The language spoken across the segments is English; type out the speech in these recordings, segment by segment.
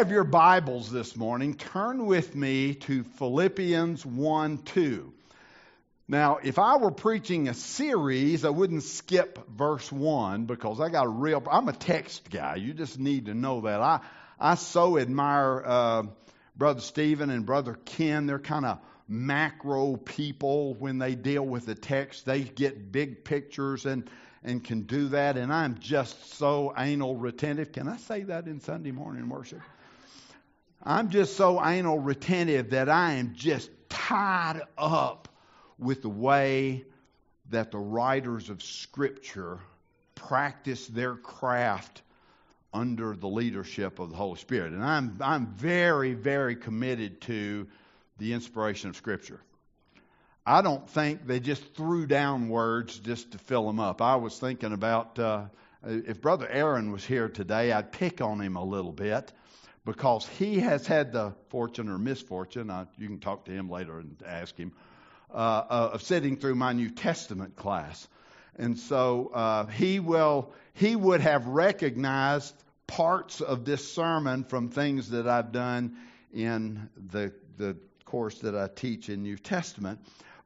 have your Bibles this morning, turn with me to Philippians 1 2. Now, if I were preaching a series, I wouldn't skip verse 1 because I got a real, I'm a text guy. You just need to know that. I, I so admire uh, Brother Stephen and Brother Ken. They're kind of macro people when they deal with the text. They get big pictures and, and can do that. And I'm just so anal retentive. Can I say that in Sunday morning worship? I'm just so anal retentive that I am just tied up with the way that the writers of Scripture practice their craft under the leadership of the Holy Spirit. And I'm, I'm very, very committed to the inspiration of Scripture. I don't think they just threw down words just to fill them up. I was thinking about uh, if Brother Aaron was here today, I'd pick on him a little bit because he has had the fortune or misfortune, uh, you can talk to him later and ask him, uh, uh, of sitting through my New Testament class. And so uh, he will he would have recognized parts of this sermon from things that I've done in the the course that I teach in New Testament.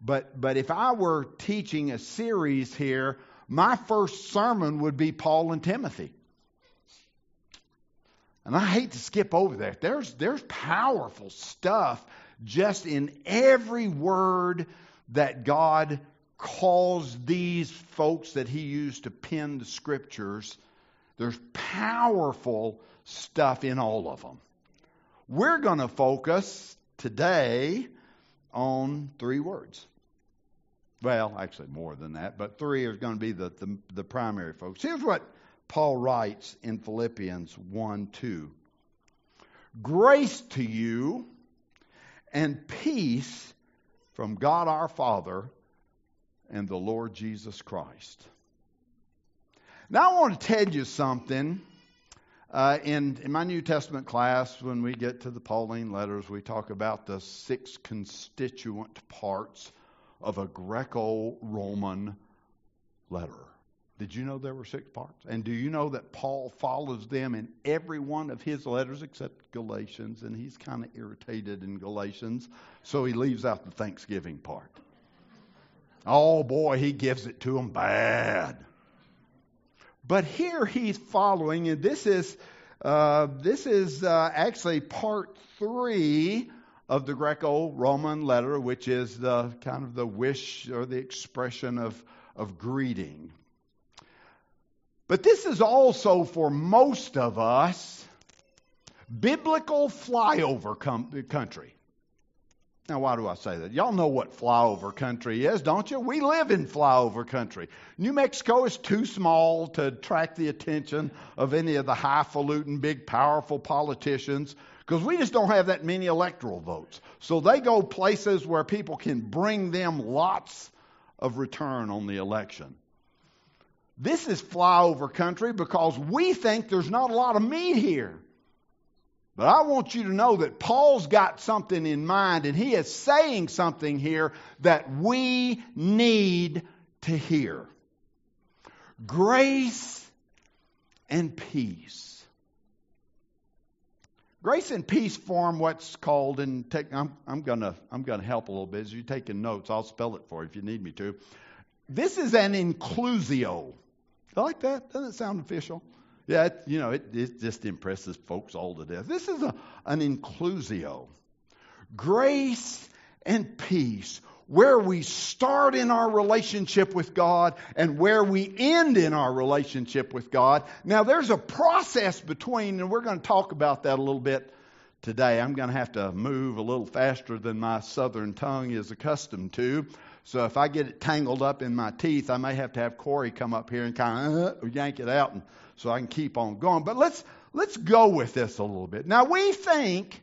But, but if I were teaching a series here, my first sermon would be Paul and Timothy. And I hate to skip over that. There's, there's powerful stuff just in every word that God calls these folks that He used to pen the scriptures. There's powerful stuff in all of them. We're going to focus today on three words. Well, actually, more than that, but three is going to be the, the, the primary focus. Here's what Paul writes in Philippians 1 2. Grace to you and peace from God our Father and the Lord Jesus Christ. Now, I want to tell you something uh, in, in my New Testament class, when we get to the Pauline letters, we talk about the six constituent parts of a Greco Roman letter. Did you know there were six parts? And do you know that Paul follows them in every one of his letters except Galatians? And he's kind of irritated in Galatians, so he leaves out the Thanksgiving part. Oh boy, he gives it to them bad. But here he's following, and this is uh, this is uh, actually part three of the Greco-Roman letter, which is the kind of the wish or the expression of of greeting. But this is also for most of us biblical flyover com- country. Now, why do I say that? Y'all know what flyover country is, don't you? We live in flyover country. New Mexico is too small to attract the attention of any of the highfalutin, big, powerful politicians because we just don't have that many electoral votes. So they go places where people can bring them lots of return on the election. This is flyover country because we think there's not a lot of meat here. But I want you to know that Paul's got something in mind, and he is saying something here that we need to hear grace and peace. Grace and peace form what's called, and take, I'm, I'm going I'm gonna help a little bit. As you're taking notes, I'll spell it for you if you need me to. This is an inclusio. I like that? Doesn't it sound official? Yeah, it, you know, it, it just impresses folks all to death. This is a, an inclusio. Grace and peace, where we start in our relationship with God and where we end in our relationship with God. Now, there's a process between, and we're going to talk about that a little bit today. I'm going to have to move a little faster than my southern tongue is accustomed to. So if I get it tangled up in my teeth, I may have to have Corey come up here and kind of uh, yank it out and so I can keep on going. But let's let's go with this a little bit. Now we think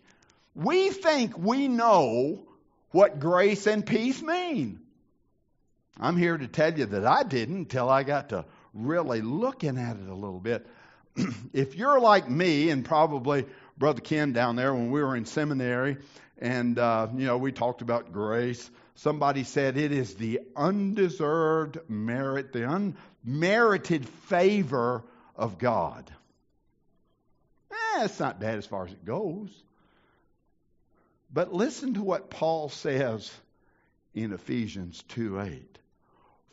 we think we know what grace and peace mean. I'm here to tell you that I didn't until I got to really looking at it a little bit. if you're like me and probably Brother Ken down there when we were in seminary, and uh, you know we talked about grace. Somebody said it is the undeserved merit, the unmerited favor of God. eh, it's not bad as far as it goes. But listen to what Paul says in Ephesians 2 8.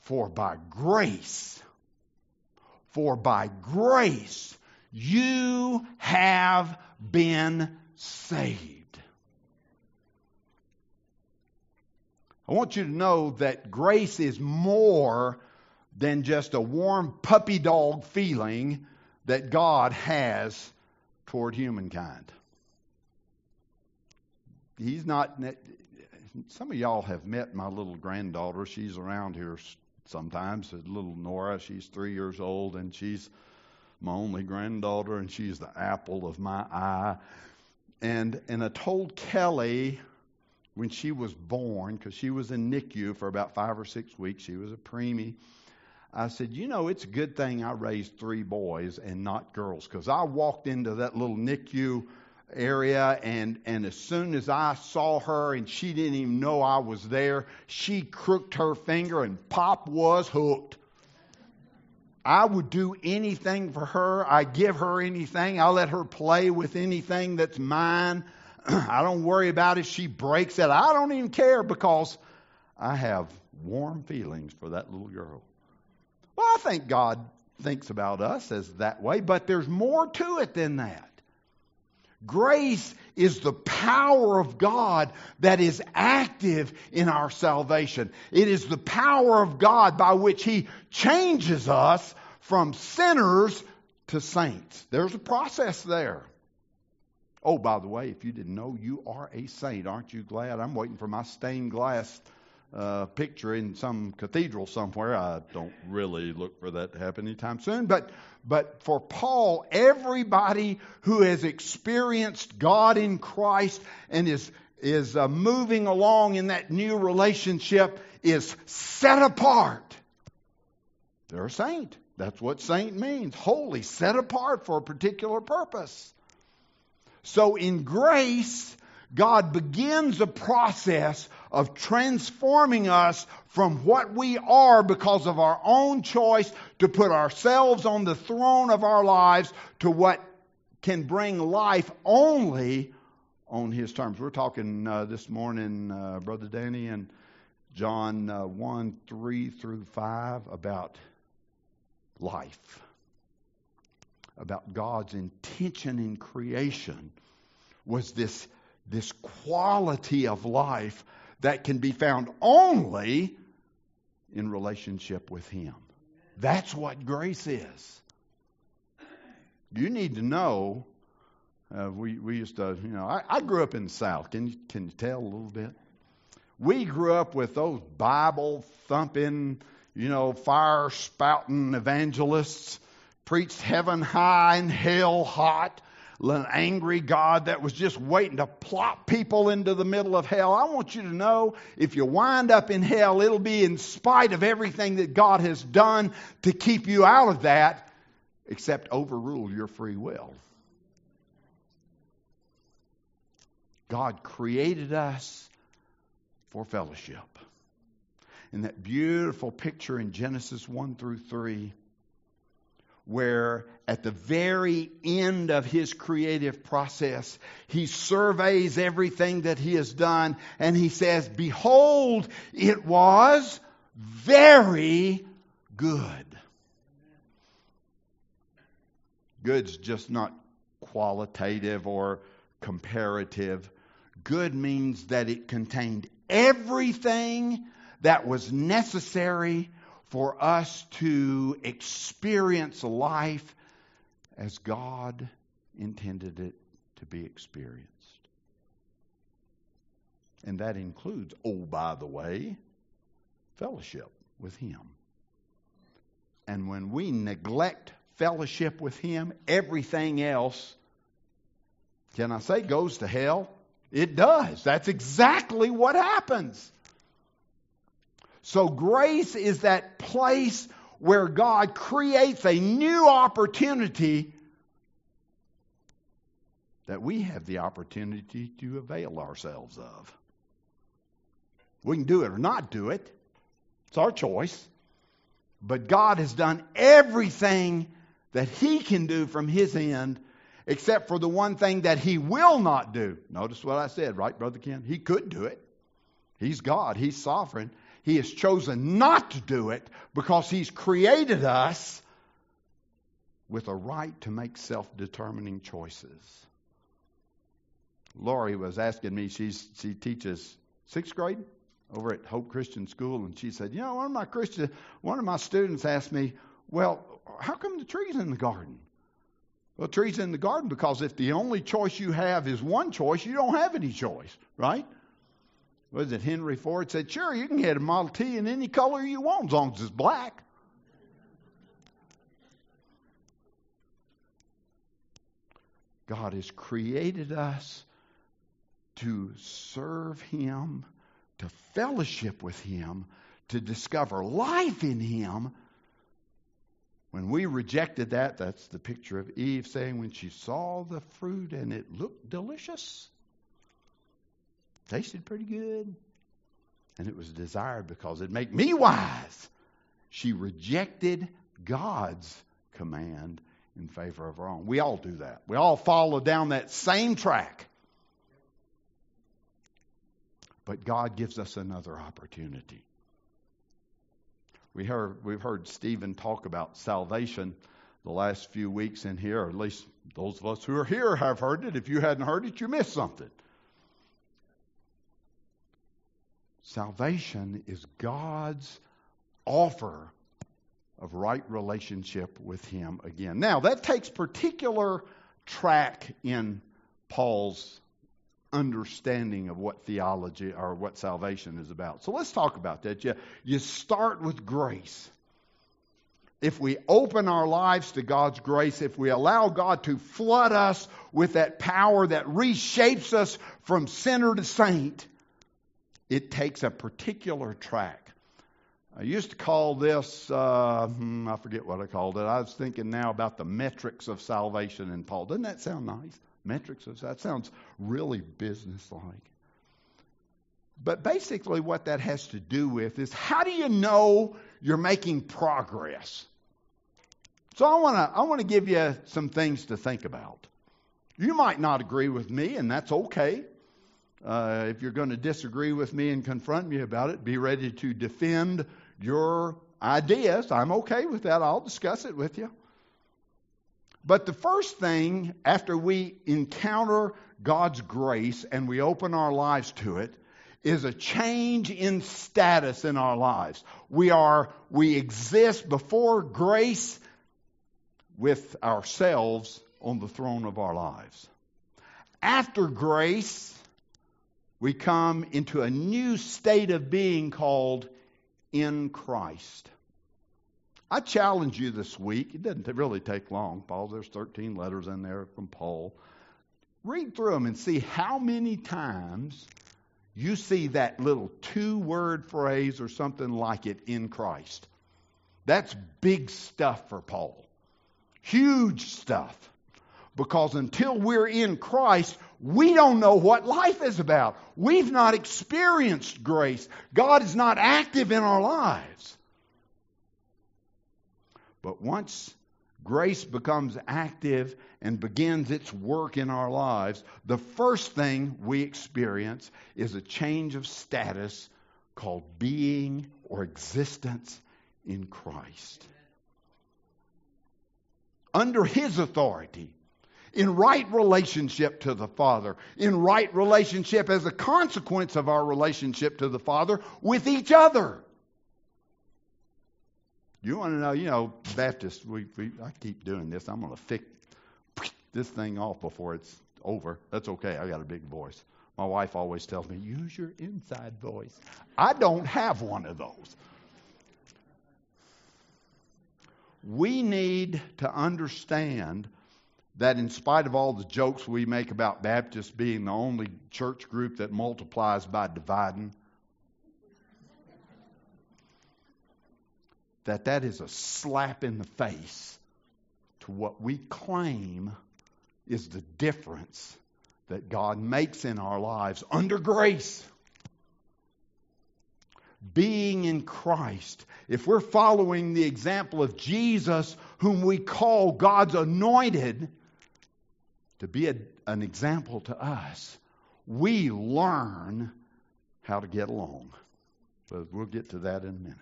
For by grace, for by grace you have been saved. I want you to know that grace is more than just a warm puppy dog feeling that God has toward humankind. He's not. Some of y'all have met my little granddaughter. She's around here sometimes. Little Nora, she's three years old, and she's my only granddaughter, and she's the apple of my eye. And and I told Kelly when she was born, because she was in NICU for about five or six weeks, she was a preemie. I said, You know, it's a good thing I raised three boys and not girls, because I walked into that little NICU area, and, and as soon as I saw her and she didn't even know I was there, she crooked her finger, and Pop was hooked. I would do anything for her. I give her anything. I let her play with anything that's mine. I don't worry about it. she breaks it. I don't even care because I have warm feelings for that little girl. Well, I think God thinks about us as that way, but there's more to it than that. Grace is the power of God that is active in our salvation. It is the power of God by which He changes us from sinners to saints. There's a process there. Oh, by the way, if you didn't know, you are a saint. Aren't you glad? I'm waiting for my stained glass uh, picture in some cathedral somewhere. I don't really look for that to happen anytime soon. But, but for Paul, everybody who has experienced God in Christ and is, is uh, moving along in that new relationship is set apart. They're a saint. That's what saint means. Holy, set apart for a particular purpose. So in grace, God begins a process of transforming us from what we are because of our own choice to put ourselves on the throne of our lives to what can bring life only on His terms. We're talking uh, this morning, uh, Brother Danny, and John uh, 1 3 through 5 about life about God's intention in creation was this, this quality of life that can be found only in relationship with Him. That's what grace is. You need to know. Uh, we, we used to, you know, I, I grew up in the South. Can you, can you tell a little bit? We grew up with those Bible thumping, you know, fire spouting evangelists preached heaven high and hell hot, an angry God that was just waiting to plop people into the middle of hell. I want you to know if you wind up in hell, it'll be in spite of everything that God has done to keep you out of that, except overrule your free will. God created us for fellowship. In that beautiful picture in Genesis 1 through 3, where at the very end of his creative process, he surveys everything that he has done and he says, Behold, it was very good. Good's just not qualitative or comparative. Good means that it contained everything that was necessary for us to experience life as God intended it to be experienced. And that includes, oh, by the way, fellowship with Him. And when we neglect fellowship with Him, everything else, can I say, goes to hell? It does. That's exactly what happens. So grace is that place where God creates a new opportunity that we have the opportunity to avail ourselves of. We can do it or not do it. It's our choice. But God has done everything that He can do from His end, except for the one thing that he will not do. Notice what I said, right, Brother Ken? He could do it. He's God, He's sovereign. He has chosen not to do it because He's created us with a right to make self determining choices. Lori was asking me, she's, she teaches sixth grade over at Hope Christian School, and she said, You know, one of my Christian, one of my students asked me, Well, how come the trees in the garden? Well, trees in the garden because if the only choice you have is one choice, you don't have any choice, right? Was it Henry Ford said, Sure, you can get a Model T in any color you want as long as it's black. God has created us to serve Him, to fellowship with Him, to discover life in Him. When we rejected that, that's the picture of Eve saying when she saw the fruit and it looked delicious, tasted pretty good, and it was desired because it'd make me wise. She rejected God's command in favor of her own. We all do that. We all follow down that same track. But God gives us another opportunity. We heard, we've heard Stephen talk about salvation the last few weeks in here, or at least those of us who are here have heard it. If you hadn't heard it, you missed something. Salvation is God's offer of right relationship with Him again. Now, that takes particular track in Paul's understanding of what theology or what salvation is about. So let's talk about that. You, you start with grace. If we open our lives to God's grace, if we allow God to flood us with that power that reshapes us from sinner to saint, it takes a particular track. I used to call this, uh, hmm, I forget what I called it. I was thinking now about the metrics of salvation in Paul. Doesn't that sound nice? Metrics of that sounds really businesslike. But basically, what that has to do with is how do you know you're making progress? So I want to I want to give you some things to think about. You might not agree with me, and that's okay. Uh, if you're going to disagree with me and confront me about it, be ready to defend your ideas. I'm okay with that. I'll discuss it with you. But the first thing after we encounter God's grace and we open our lives to it is a change in status in our lives. We are we exist before grace with ourselves on the throne of our lives. After grace, we come into a new state of being called in Christ. I challenge you this week. It doesn't really take long, Paul. There's 13 letters in there from Paul. Read through them and see how many times you see that little two word phrase or something like it in Christ. That's big stuff for Paul. Huge stuff. Because until we're in Christ, we don't know what life is about. We've not experienced grace. God is not active in our lives. But once grace becomes active and begins its work in our lives, the first thing we experience is a change of status called being or existence in Christ. Under His authority, in right relationship to the Father, in right relationship as a consequence of our relationship to the Father with each other. You want to know, you know, Baptists, we, we I keep doing this. I'm going to fix this thing off before it's over. That's okay. I got a big voice. My wife always tells me, use your inside voice. I don't have one of those. We need to understand that in spite of all the jokes we make about Baptists being the only church group that multiplies by dividing, that that is a slap in the face to what we claim is the difference that God makes in our lives under grace. Being in Christ. If we're following the example of Jesus, whom we call God's anointed, to be a, an example to us, we learn how to get along. But we'll get to that in a minute.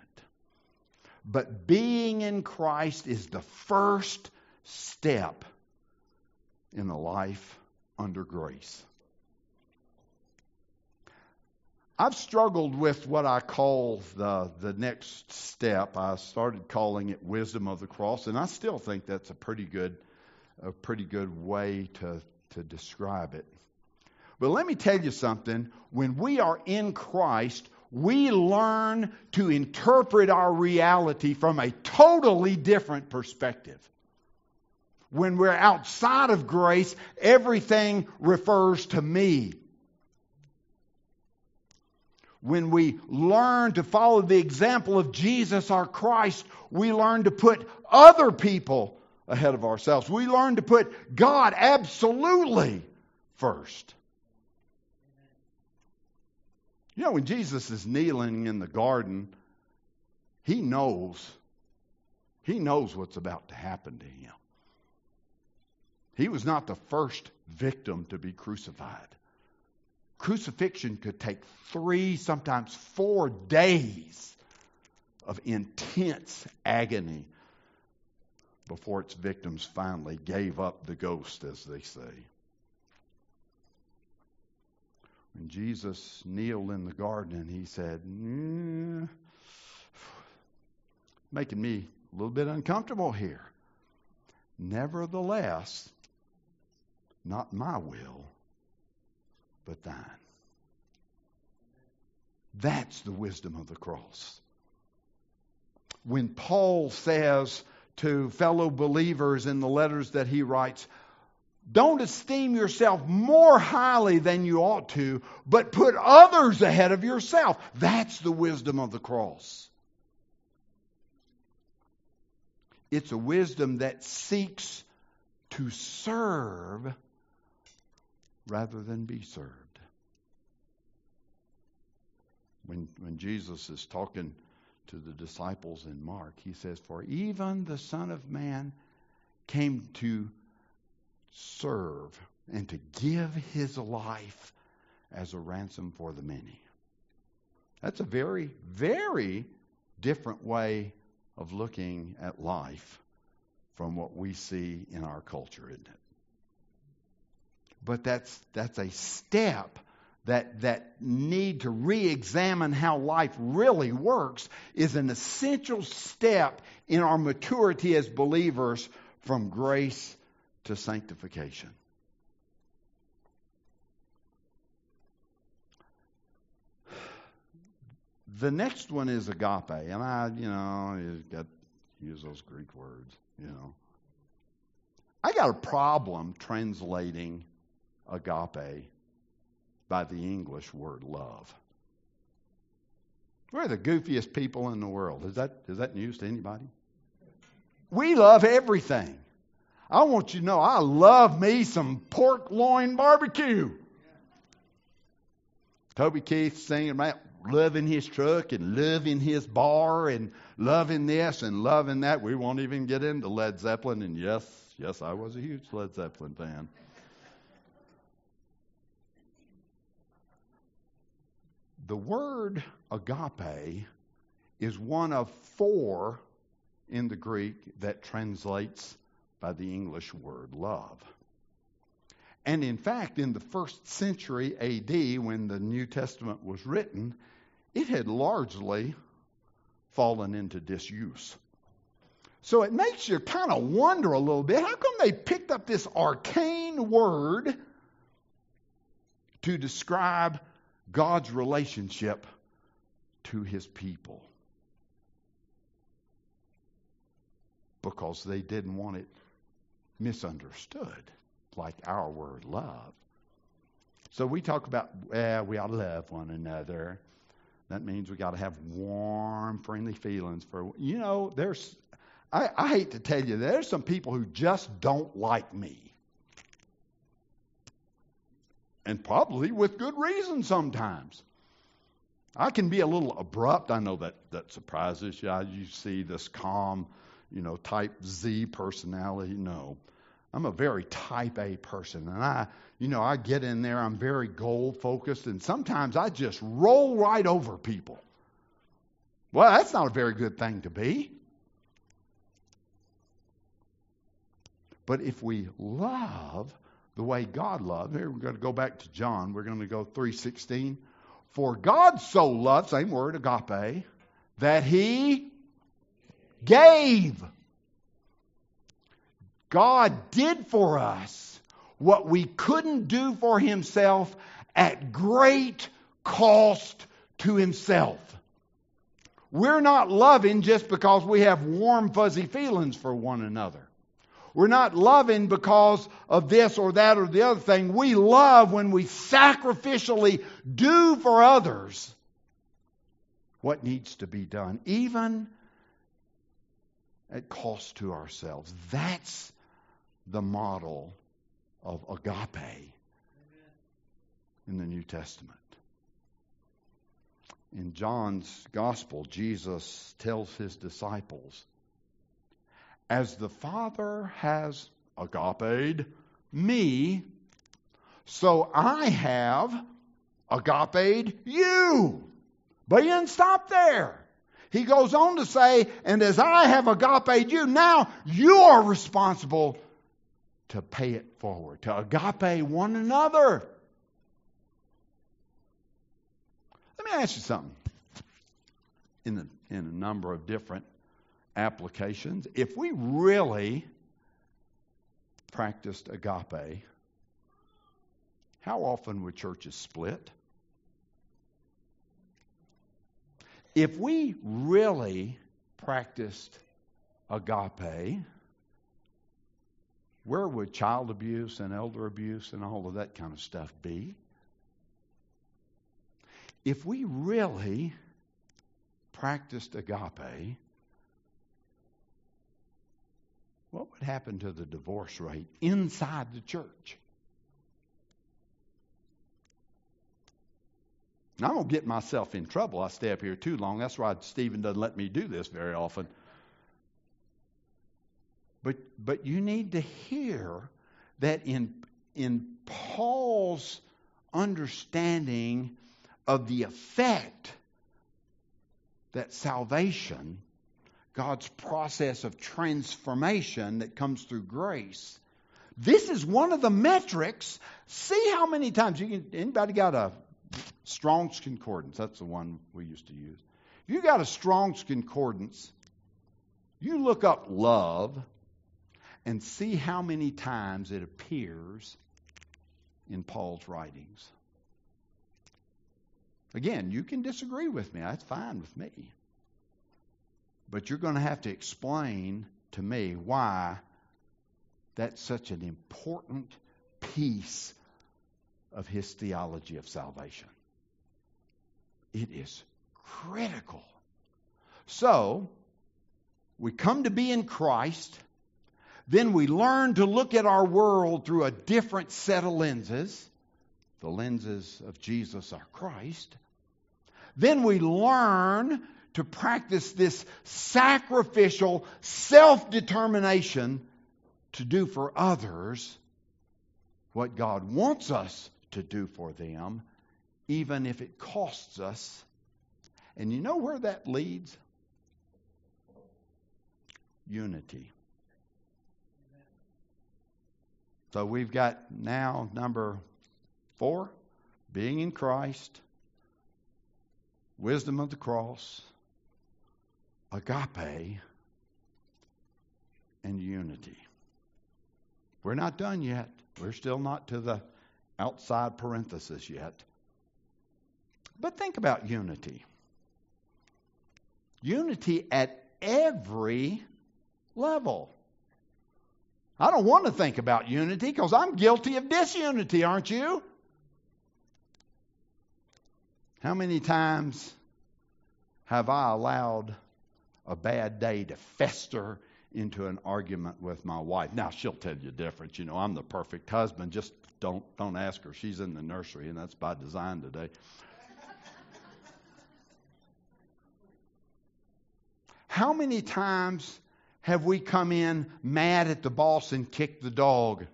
But being in Christ is the first step in a life under grace. I've struggled with what I call the, the next step. I started calling it wisdom of the cross, and I still think that's a pretty good, a pretty good way to, to describe it. But let me tell you something. When we are in Christ, we learn to interpret our reality from a totally different perspective. When we're outside of grace, everything refers to me when we learn to follow the example of Jesus our Christ, we learn to put other people ahead of ourselves. We learn to put God absolutely first. You know, when Jesus is kneeling in the garden, he knows. He knows what's about to happen to him. He was not the first victim to be crucified. Crucifixion could take three, sometimes four days of intense agony before its victims finally gave up the ghost, as they say. When Jesus kneeled in the garden, and he said, mm, Making me a little bit uncomfortable here. Nevertheless, not my will but thine. That's the wisdom of the cross. When Paul says to fellow believers in the letters that he writes, don't esteem yourself more highly than you ought to, but put others ahead of yourself. That's the wisdom of the cross. It's a wisdom that seeks to serve rather than be served. When, when Jesus is talking to the disciples in Mark, he says, For even the Son of Man came to serve and to give his life as a ransom for the many. That's a very, very different way of looking at life from what we see in our culture, isn't it? but that's, that's a step that, that need to re examine how life really works is an essential step in our maturity as believers from grace to sanctification. The next one is agape, and I, you know, you got use those Greek words, you know. I got a problem translating agape by the English word love. We're the goofiest people in the world. Is that, is that news to anybody? We love everything. I want you to know I love me some pork loin barbecue. Toby Keith singing about loving his truck and loving his bar and loving this and loving that. We won't even get into Led Zeppelin. And yes, yes, I was a huge Led Zeppelin fan. The word agape is one of four in the Greek that translates by the English word love. And in fact, in the first century AD, when the New Testament was written, it had largely fallen into disuse. So it makes you kind of wonder a little bit how come they picked up this arcane word to describe God's relationship to his people because they didn't want it misunderstood like our word love. So we talk about, well, we ought to love one another. That means we got to have warm, friendly feelings for, you know, there's, I, I hate to tell you, there's some people who just don't like me and probably with good reason sometimes. I can be a little abrupt. I know that that surprises you. You see this calm, you know, type Z personality. No, I'm a very type A person, and I, you know, I get in there. I'm very goal focused, and sometimes I just roll right over people. Well, that's not a very good thing to be. But if we love the way God loved, here we're going to go back to John. We're going to go 316. For God so loved, same word, agape, that he gave. God did for us what we couldn't do for himself at great cost to himself. We're not loving just because we have warm, fuzzy feelings for one another. We're not loving because of this or that or the other thing. We love when we sacrificially do for others what needs to be done, even at cost to ourselves. That's the model of agape in the New Testament. In John's Gospel, Jesus tells his disciples, As the Father has agape me, so I have agape you. But he didn't stop there. He goes on to say, and as I have agape you, now you are responsible to pay it forward, to agape one another. Let me ask you something. In, a, in a number of different applications, if we really practiced agape, how often would churches split? If we really practiced agape, where would child abuse and elder abuse and all of that kind of stuff be? If we really practiced agape, what would happen to the divorce rate inside the church? Now, I don't get myself in trouble. I stay up here too long. That's why Stephen doesn't let me do this very often. But, but you need to hear that in, in Paul's understanding of the effect that salvation, God's process of transformation that comes through grace, this is one of the metrics. See how many times you can. Anybody got a Strong's Concordance? That's the one we used to use. If you got a Strong's Concordance, you look up love and see how many times it appears in Paul's writings. Again, you can disagree with me. That's fine with me. But you're going to have to explain to me why that's such an important piece of his theology of salvation. It is critical. So, we come to be in Christ then we learn to look at our world through a different set of lenses the lenses of Jesus our Christ. Then we learn to practice this sacrificial self determination to do for others what God wants us to do for them, even if it costs us. And you know where that leads? Unity. So we've got now number four being in Christ, wisdom of the cross, agape, and unity. We're not done yet. We're still not to the outside parenthesis yet. But think about unity. Unity at every level. I don't want to think about unity because I'm guilty of disunity, aren't you? How many times have I allowed a bad day to fester into an argument with my wife? Now she'll tell you different. You know, I'm the perfect husband. Just don't don't ask her. She's in the nursery, and that's by design today. How many times have we come in mad at the boss and kicked the dog?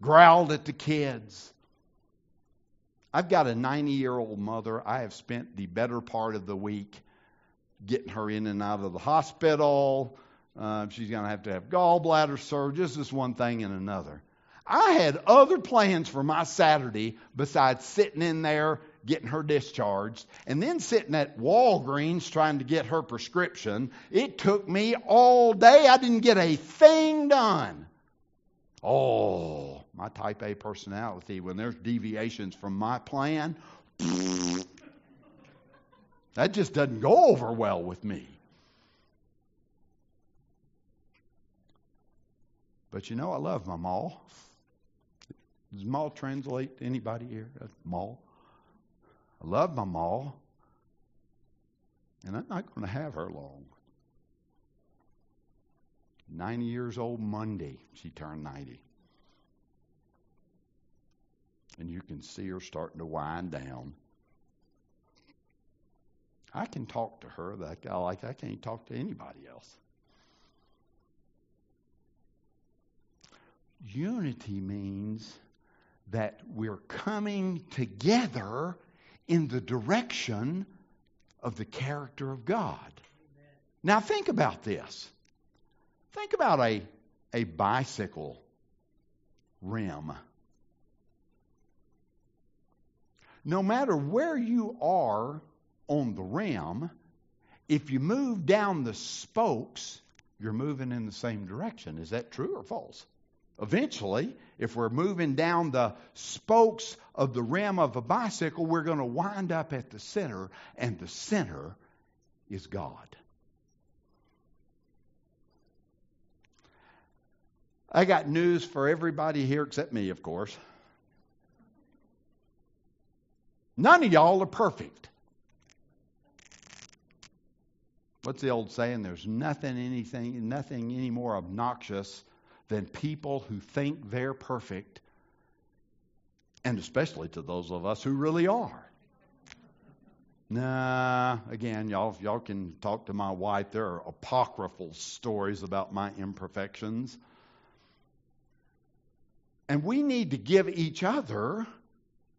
Growled at the kids? I've got a 90 year old mother. I have spent the better part of the week getting her in and out of the hospital. Uh, she's going to have to have gallbladder surgery, just this one thing and another. I had other plans for my Saturday besides sitting in there getting her discharged and then sitting at Walgreens trying to get her prescription. It took me all day. I didn't get a thing done. Oh, my type A personality, when there's deviations from my plan, that just doesn't go over well with me. But you know, I love my mall. Does mall translate to anybody here? Mall. I love my mall. And I'm not going to have her long. 90 years old Monday, she turned 90. And you can see her starting to wind down. I can talk to her like I like I can't talk to anybody else. Unity means that we're coming together in the direction of the character of God. Amen. Now, think about this. Think about a, a bicycle rim. No matter where you are on the rim, if you move down the spokes, you're moving in the same direction. Is that true or false? Eventually, if we're moving down the spokes of the rim of a bicycle, we're going to wind up at the center, and the center is God. I got news for everybody here except me, of course. None of y'all are perfect. What's the old saying? There's nothing, anything, nothing any more obnoxious than people who think they're perfect, and especially to those of us who really are. Nah, again, y'all, y'all can talk to my wife. There are apocryphal stories about my imperfections. And we need to give each other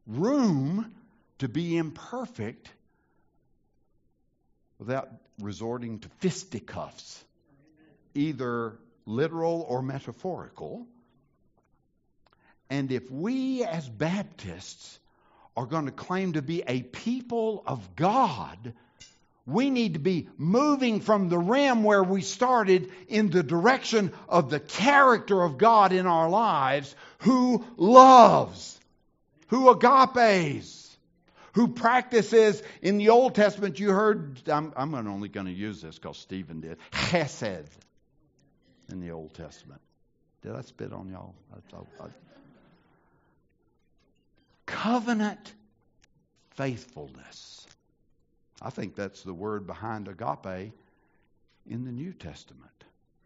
room to be imperfect without resorting to fisticuffs, either literal or metaphorical. And if we as Baptists are going to claim to be a people of God, we need to be moving from the rim where we started in the direction of the character of God in our lives who loves, who agapes, who practices in the Old Testament. You heard, I'm, I'm only going to use this because Stephen did, chesed in the Old Testament. Did I spit on y'all? I, I, I, covenant faithfulness. I think that's the word behind agape in the New Testament.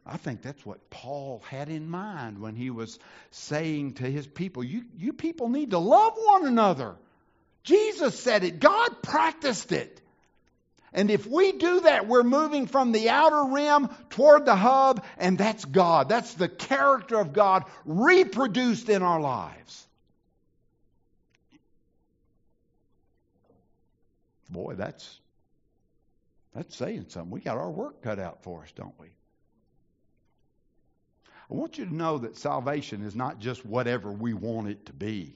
I think that's what Paul had in mind when he was saying to his people, you, you people need to love one another. Jesus said it, God practiced it. And if we do that, we're moving from the outer rim toward the hub, and that's God. That's the character of God reproduced in our lives. Boy, that's that's saying something. We got our work cut out for us, don't we? I want you to know that salvation is not just whatever we want it to be.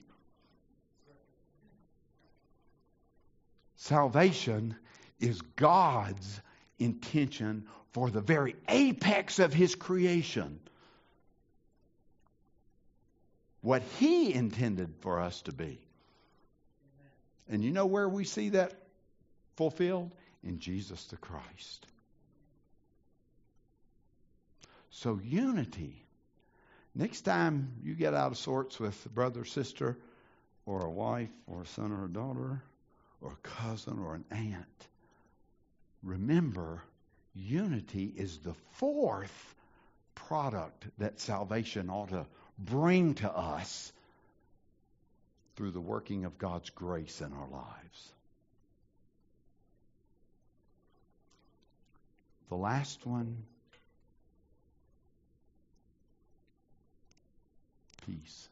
Salvation is God's intention for the very apex of His creation. What He intended for us to be. And you know where we see that fulfilled? In Jesus the Christ. So, unity. Next time you get out of sorts with a brother, sister, or a wife, or a son or a daughter, or a cousin or an aunt. Remember, unity is the fourth product that salvation ought to bring to us through the working of God's grace in our lives. The last one peace.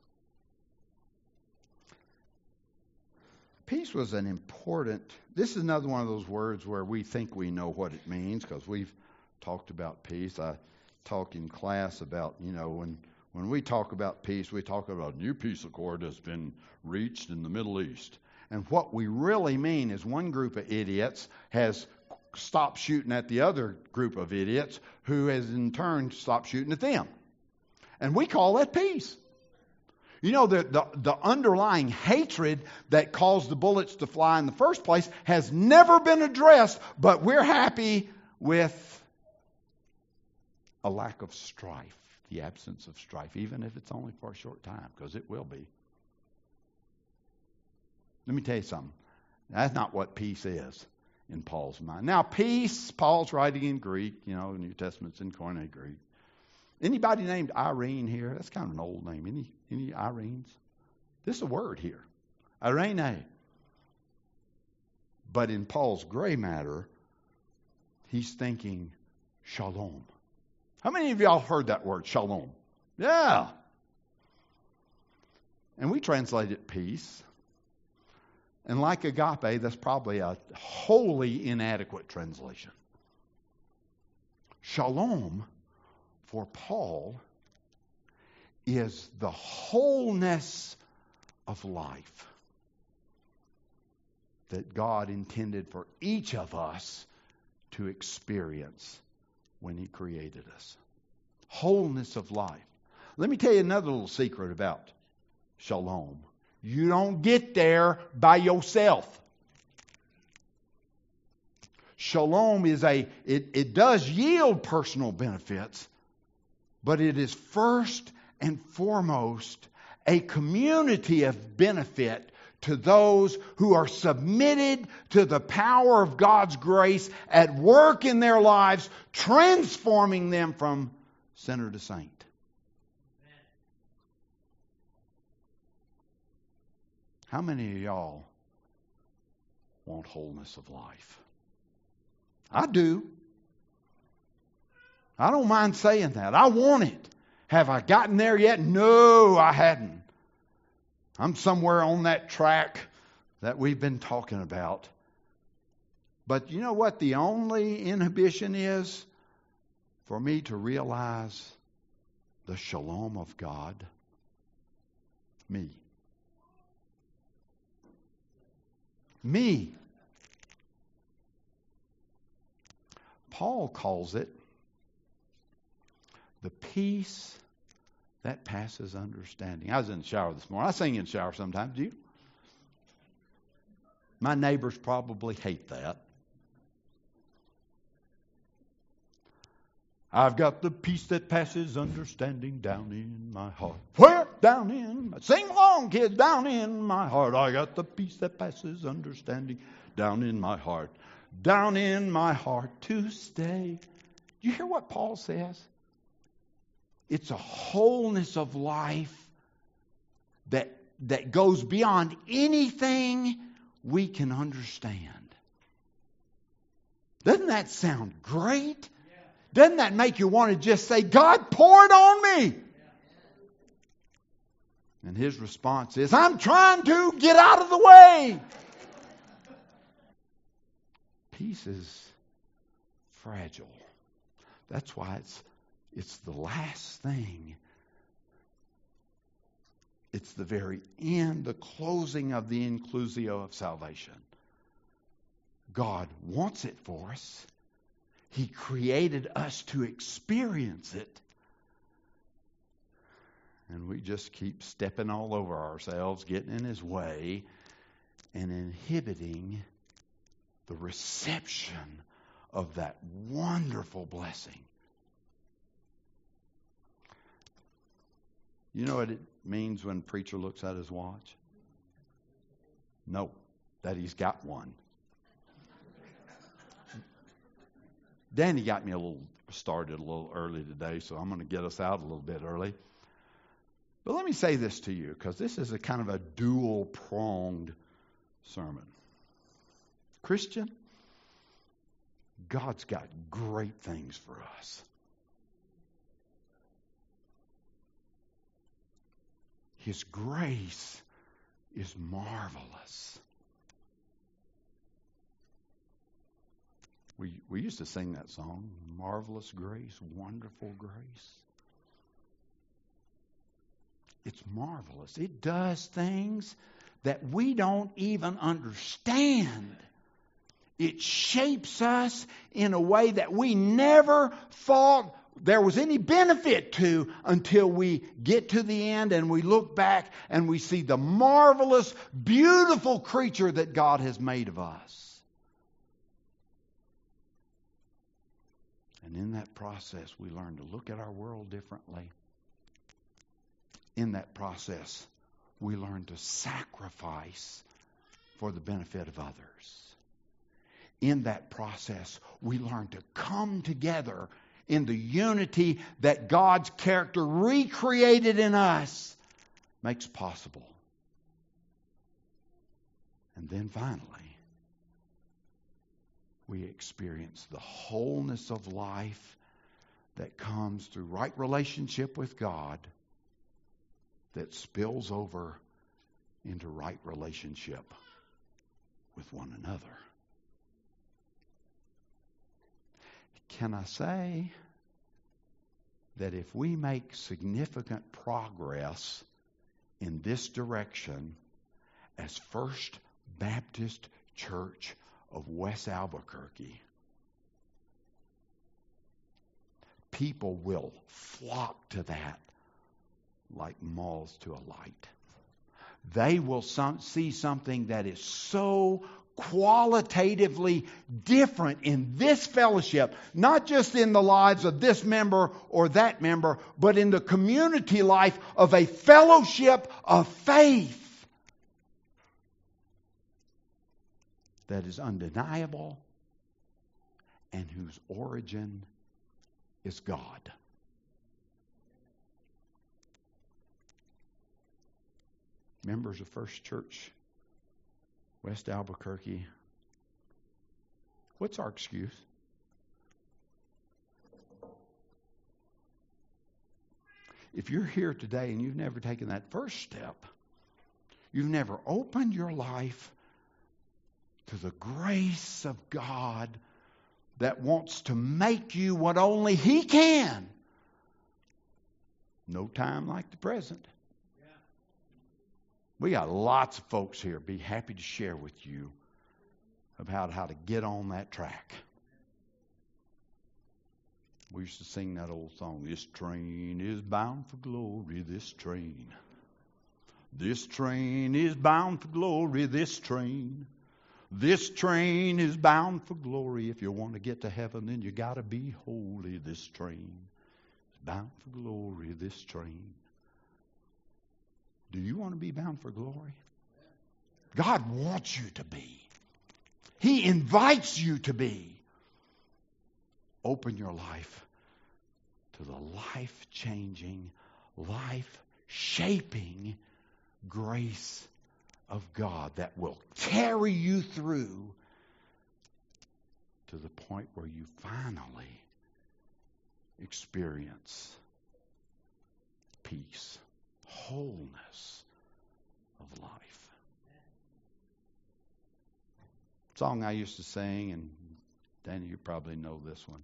Peace was an important, this is another one of those words where we think we know what it means because we've talked about peace. I talk in class about, you know, when, when we talk about peace, we talk about a new peace accord has been reached in the Middle East. And what we really mean is one group of idiots has stopped shooting at the other group of idiots who has in turn stopped shooting at them. And we call that peace. You know, the, the, the, underlying hatred that caused the bullets to fly in the first place has never been addressed, but we're happy with a lack of strife, the absence of strife, even if it's only for a short time, because it will be. Let me tell you something. That's not what peace is in Paul's mind. Now, peace, Paul's writing in Greek, you know, New Testament's in Koine Greek. Anybody named Irene here? That's kind of an old name. Any any Irenes? This is a word here. Irene. But in Paul's gray matter, he's thinking shalom. How many of y'all heard that word, shalom? Yeah. And we translate it peace. And like agape, that's probably a wholly inadequate translation. Shalom for Paul is the wholeness of life that God intended for each of us to experience when He created us. Wholeness of life. Let me tell you another little secret about shalom. You don't get there by yourself. Shalom is a, it, it does yield personal benefits, but it is first and foremost a community of benefit to those who are submitted to the power of God's grace at work in their lives, transforming them from sinner to saint. How many of y'all want wholeness of life? I do. I don't mind saying that. I want it. Have I gotten there yet? No, I hadn't. I'm somewhere on that track that we've been talking about. But you know what the only inhibition is? For me to realize the shalom of God? Me. Me. Paul calls it the peace that passes understanding. I was in the shower this morning. I sing in the shower sometimes. Do you? My neighbors probably hate that. I've got the peace that passes understanding down in my heart. Where? Down in my sing along, kids, down in my heart. I got the peace that passes understanding down in my heart. Down in my heart to stay. You hear what Paul says? It's a wholeness of life that, that goes beyond anything we can understand. Doesn't that sound great? Doesn't that make you want to just say, God, pour it on me? And his response is, I'm trying to get out of the way. Peace is fragile. That's why it's it's the last thing. It's the very end, the closing of the inclusio of salvation. God wants it for us. He created us to experience it. And we just keep stepping all over ourselves, getting in His way, and inhibiting the reception of that wonderful blessing. You know what it means when a preacher looks at his watch? No, that he's got one. Danny got me a little started a little early today, so I'm going to get us out a little bit early. But let me say this to you, because this is a kind of a dual pronged sermon. Christian, God's got great things for us. His grace is marvelous. We, we used to sing that song, Marvelous Grace, Wonderful Grace. It's marvelous. It does things that we don't even understand. It shapes us in a way that we never thought there was any benefit to until we get to the end and we look back and we see the marvelous, beautiful creature that God has made of us. And in that process, we learn to look at our world differently. In that process, we learn to sacrifice for the benefit of others. In that process, we learn to come together in the unity that God's character recreated in us makes possible. And then finally, we experience the wholeness of life that comes through right relationship with God that spills over into right relationship with one another. Can I say that if we make significant progress in this direction as First Baptist Church of West Albuquerque, people will flock to that like moths to a light. They will some, see something that is so qualitatively different in this fellowship, not just in the lives of this member or that member, but in the community life of a fellowship of faith that is undeniable and whose origin is God. Members of First Church West Albuquerque. What's our excuse? If you're here today and you've never taken that first step, you've never opened your life to the grace of God that wants to make you what only He can. No time like the present. We got lots of folks here. Be happy to share with you about how to get on that track. We used to sing that old song, This train is bound for glory, this train. This train is bound for glory, this train. This train is bound for glory. If you want to get to heaven, then you got to be holy. This train is bound for glory, this train. Do you want to be bound for glory? God wants you to be. He invites you to be. Open your life to the life changing, life shaping grace of God that will carry you through to the point where you finally experience peace wholeness of life. Song I used to sing, and Danny, you probably know this one.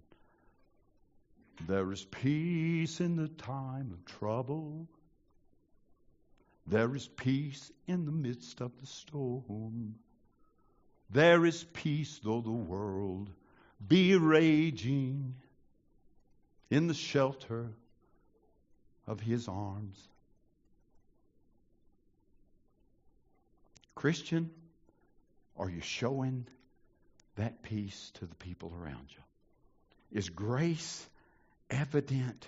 There is peace in the time of trouble. There is peace in the midst of the storm. There is peace though the world be raging in the shelter of his arms. Christian, are you showing that peace to the people around you? Is grace evident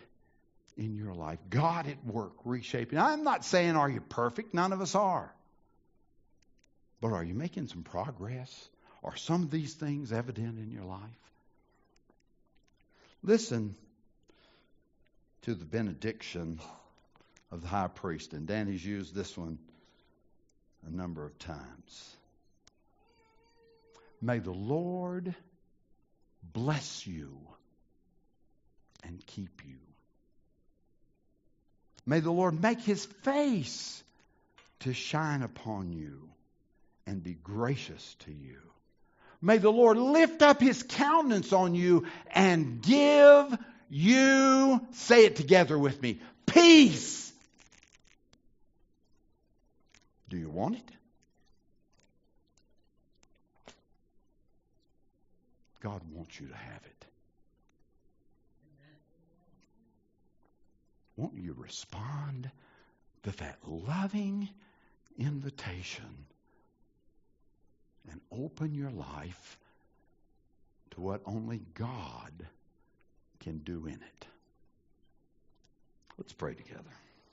in your life? God at work reshaping. I'm not saying are you perfect? None of us are. But are you making some progress? Are some of these things evident in your life? Listen to the benediction of the high priest, and Danny's used this one a number of times. May the Lord bless you and keep you. May the Lord make his face to shine upon you and be gracious to you. May the Lord lift up his countenance on you and give you, say it together with me, peace. Do you want it? God wants you to have it. Won't you respond to that loving invitation and open your life to what only God can do in it? Let's pray together.